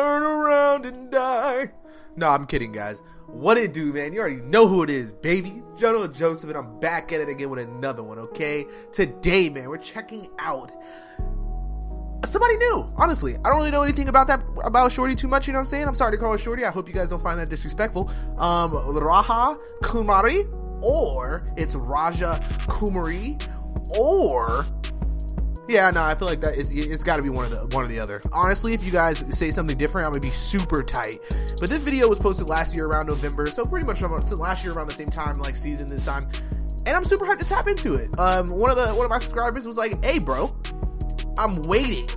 turn around and die. No, I'm kidding, guys. What it do, man? You already know who it is, baby. General Joseph, and I'm back at it again with another one, okay? Today, man, we're checking out somebody new. Honestly, I don't really know anything about that about Shorty too much. You know what I'm saying? I'm sorry to call her Shorty. I hope you guys don't find that disrespectful. Um, Raha Kumari, or it's Raja Kumari, or yeah, no, I feel like that is it's got to be one of the one or the other. Honestly, if you guys say something different, I'm gonna be super tight. But this video was posted last year around November, so pretty much last year around the same time, like season this time. And I'm super hyped to tap into it. Um, one of the one of my subscribers was like, "Hey, bro, I'm waiting.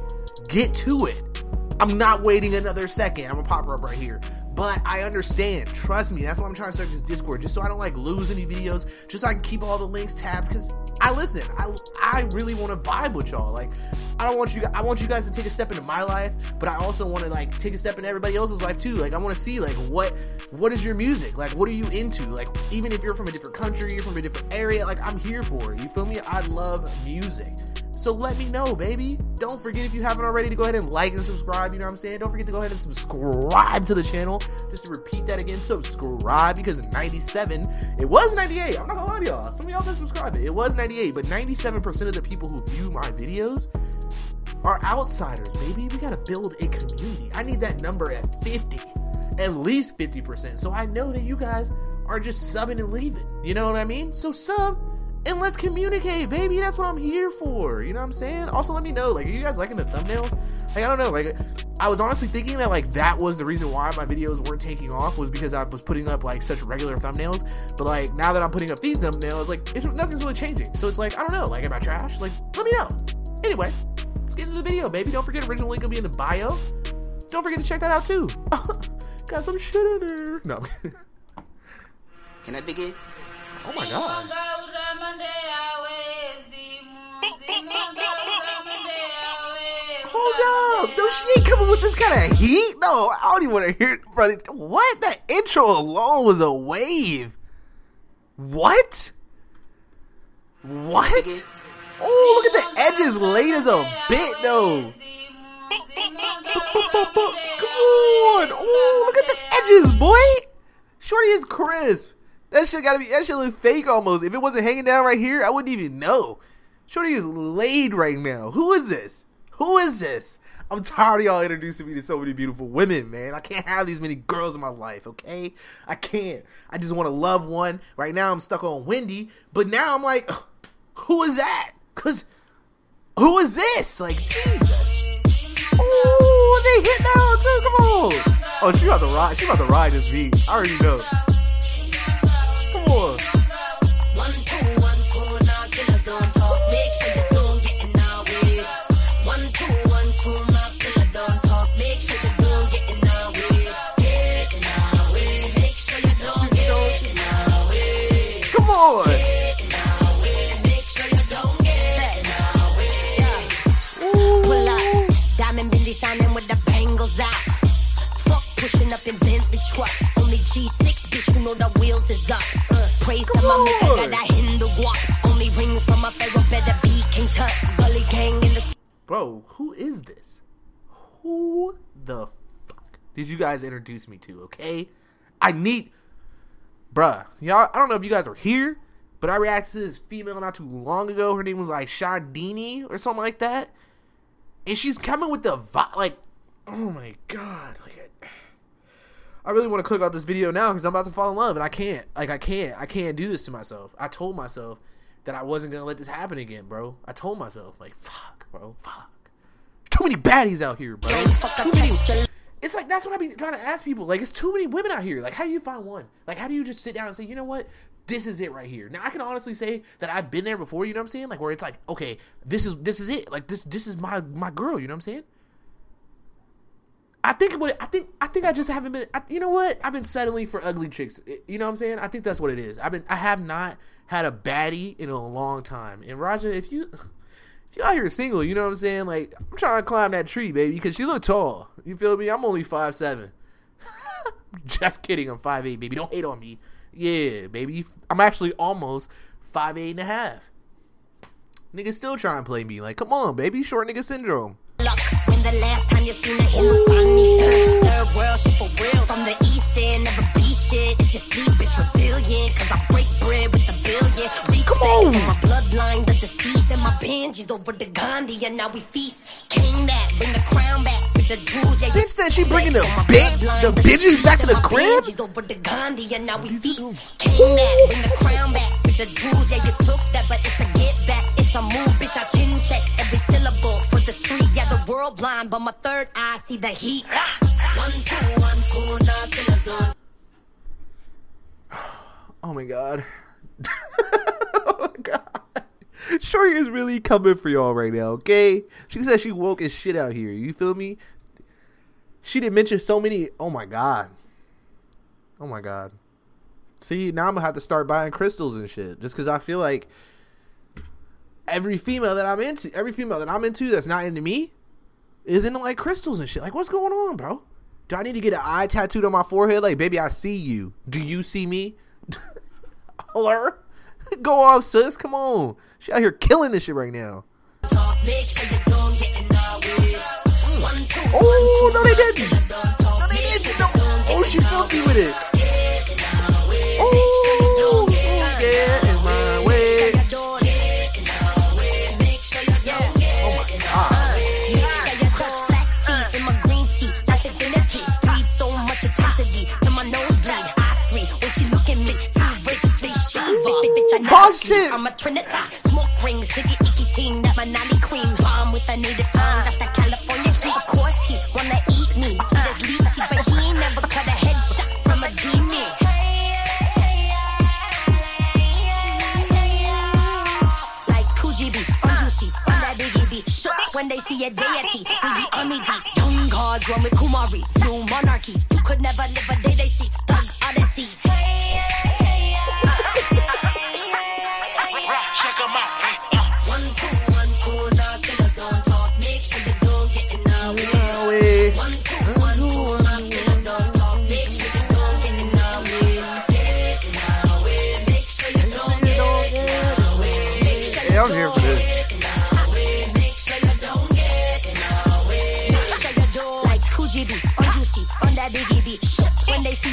Get to it. I'm not waiting another second. I'm gonna pop her up right here." But I understand. Trust me. That's why I'm trying to start this Discord, just so I don't like lose any videos, just so I can keep all the links tabbed. Because I listen. I I really want to vibe with y'all. Like I don't want you. I want you guys to take a step into my life, but I also want to like take a step in everybody else's life too. Like I want to see like what what is your music? Like what are you into? Like even if you're from a different country, you're from a different area, like I'm here for it. You feel me? I love music. So let me know, baby. Don't forget if you haven't already to go ahead and like and subscribe. You know what I'm saying? Don't forget to go ahead and subscribe to the channel. Just to repeat that again, subscribe because 97, it was 98. I'm not gonna lie to y'all. Some of y'all been subscribing. It was 98, but 97% of the people who view my videos are outsiders, baby. We gotta build a community. I need that number at 50, at least 50%. So I know that you guys are just subbing and leaving. You know what I mean? So sub and let's communicate, baby. That's what I'm here for. You know what I'm saying? Also, let me know, like, are you guys liking the thumbnails? Like, I don't know, like, I was honestly thinking that like that was the reason why my videos weren't taking off was because I was putting up like such regular thumbnails. But like now that I'm putting up these thumbnails, like it's, nothing's really changing. So it's like I don't know, like am I trash? Like let me know. Anyway, let's get into the video, baby. Don't forget original link will be in the bio. Don't forget to check that out too. Got some shit in there. No. Can I begin? Oh my god. Oh Hold up. No, she ain't coming with this kind of heat. No, I don't even want to hear it. Bro. What? That intro alone was a wave. What? What? Oh, look at the edges laid as a bit, though. Come on. Oh, look at the edges, boy. Shorty is crisp. That shit gotta be that shit look fake almost. If it wasn't hanging down right here, I wouldn't even know. Shorty is laid right now. Who is this? Who is this? I'm tired of y'all introducing me to so many beautiful women, man. I can't have these many girls in my life, okay? I can't. I just want to love one. Right now I'm stuck on Wendy, but now I'm like, who is that? Cause who is this? Like Jesus. Oh, they hit now too. Come on. Oh, she about to ride. She about to ride this beat. I already know. Shining with the bangles out. Fuck pushing up in Bentley trucks. Only G6, bitch, you know the wheels is up. Uh, praise Come to my maker that I Hindu guap. Only rings from a pharaoh, better be King Tut. Gully gang in the. Bro, who is this? Who the fuck did you guys introduce me to, okay? I need. Bruh, y'all, I don't know if you guys are here, but I reacted to this female not too long ago. Her name was like Shadini or something like that and she's coming with the vi- like, oh my god, like. I, I really want to click out this video now because I'm about to fall in love and I can't. Like I can't. I can't do this to myself. I told myself that I wasn't gonna let this happen again, bro. I told myself like, fuck, bro, fuck. Too many baddies out here, bro. Too many. It's like that's what I be trying to ask people. Like, it's too many women out here. Like, how do you find one? Like, how do you just sit down and say, you know what? This is it right here. Now I can honestly say that I've been there before, you know what I'm saying? Like where it's like, okay, this is this is it. Like this this is my my girl, you know what I'm saying? I think what I think I think I just haven't been I, you know what? I've been settling for ugly chicks. You know what I'm saying? I think that's what it is. I've been I have not had a baddie in a long time. And Raja, if you if you out here single, you know what I'm saying? Like I'm trying to climb that tree, baby, because you look tall. You feel me? I'm only five seven. just kidding, I'm five eight, baby. Don't hate on me. Yeah, baby. I'm actually almost five eight and a half. Nigga, still trying to play me. Like, come on, baby. Short nigga syndrome. When the last time you seen third, third world for real. From the east end, never be shit. If you sleep, resilient. Cause I break bread with billion. Respect Come on. my bloodline, the deceased. And my Benji's over the Gandhi, and now we feast. King that, bring the Bitch said she bringing the bitch, the bitches back to the crib. Ganges over the Gandhi, and now we feast. That, bring the crown back with the jewels. Yeah, you took that, but it's a get back. It's a move, bitch. I chin check every syllable for the street. Yeah, the world blind, but my third eye see the heat. One, two, one, two, done. Oh my god. oh my god. Shorty is really coming for y'all right now, okay? She said she woke as shit out here. You feel me? She didn't mention so many. Oh my god. Oh my god. See, now I'm gonna have to start buying crystals and shit just because I feel like every female that I'm into, every female that I'm into that's not into me, is into like crystals and shit. Like, what's going on, bro? Do I need to get an eye tattooed on my forehead? Like, baby, I see you. Do you see me? Hello? Go off, sis. Come on. She out here killing this shit right now. Talk, Oh, no, they didn't. No, they didn't. No. Oh, she filthy with it. Oh, yeah, in my way. Oh my god. My my. I'm a Trinity. Smoke rings, diggy icky team, that Manali cream. Bomb with a native tongue, that's that California juicy, I'm that biggie beat. Shook when they see a deity, we be army deep. Young gods run with Kumaris, new monarchy. You could never live a day they see.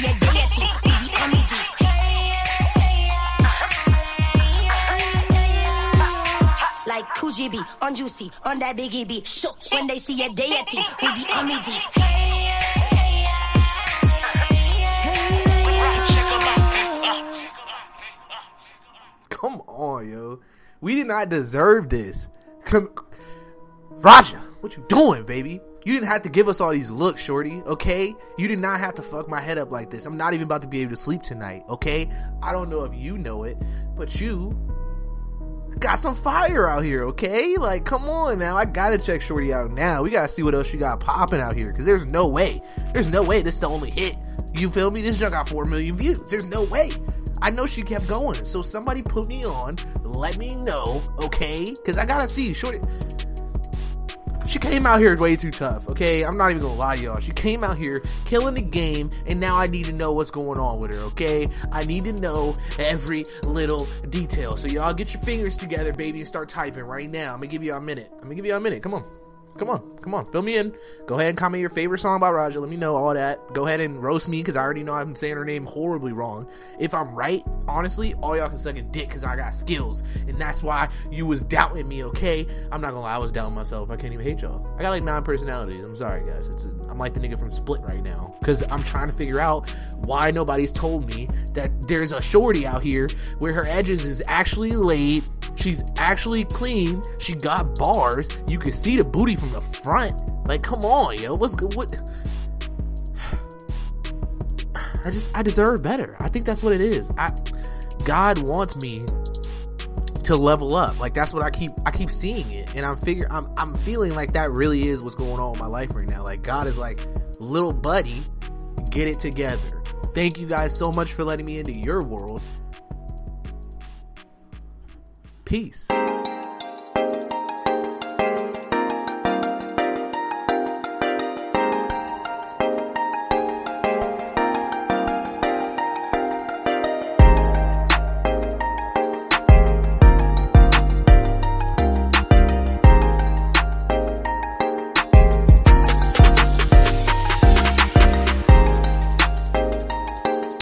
Deity, we be. Like on juicy, on that biggie beat. Shook when they see a deity, we be deep. Out. Hey, uh. Come on, yo. We did not deserve this. Come, Raja, what you doing, baby? You didn't have to give us all these looks, shorty. Okay, you did not have to fuck my head up like this. I'm not even about to be able to sleep tonight. Okay, I don't know if you know it, but you got some fire out here. Okay, like come on now. I gotta check shorty out now. We gotta see what else she got popping out here because there's no way. There's no way this is the only hit. You feel me? This junk got four million views. There's no way. I know she kept going. So somebody put me on. Let me know, okay? Because I gotta see. Shorty. She came out here way too tough, okay? I'm not even gonna lie to y'all. She came out here killing the game, and now I need to know what's going on with her, okay? I need to know every little detail. So y'all get your fingers together, baby, and start typing right now. I'm gonna give you a minute. I'm gonna give you a minute. Come on. Come on, come on, fill me in. Go ahead and comment your favorite song by Raja. Let me know all that. Go ahead and roast me because I already know I'm saying her name horribly wrong. If I'm right, honestly, all y'all can suck a dick because I got skills, and that's why you was doubting me. Okay, I'm not gonna lie, I was doubting myself. I can't even hate y'all. I got like nine personalities. I'm sorry, guys. It's I'm like the nigga from Split right now because I'm trying to figure out why nobody's told me that there's a shorty out here where her edges is actually laid. She's actually clean. She got bars. You can see the booty from the front. Like, come on, yo. What's good? What? I just, I deserve better. I think that's what it is. I, God wants me to level up. Like that's what I keep, I keep seeing it, and I'm figure, I'm, I'm feeling like that really is what's going on in my life right now. Like God is like, little buddy, get it together. Thank you guys so much for letting me into your world. Peace.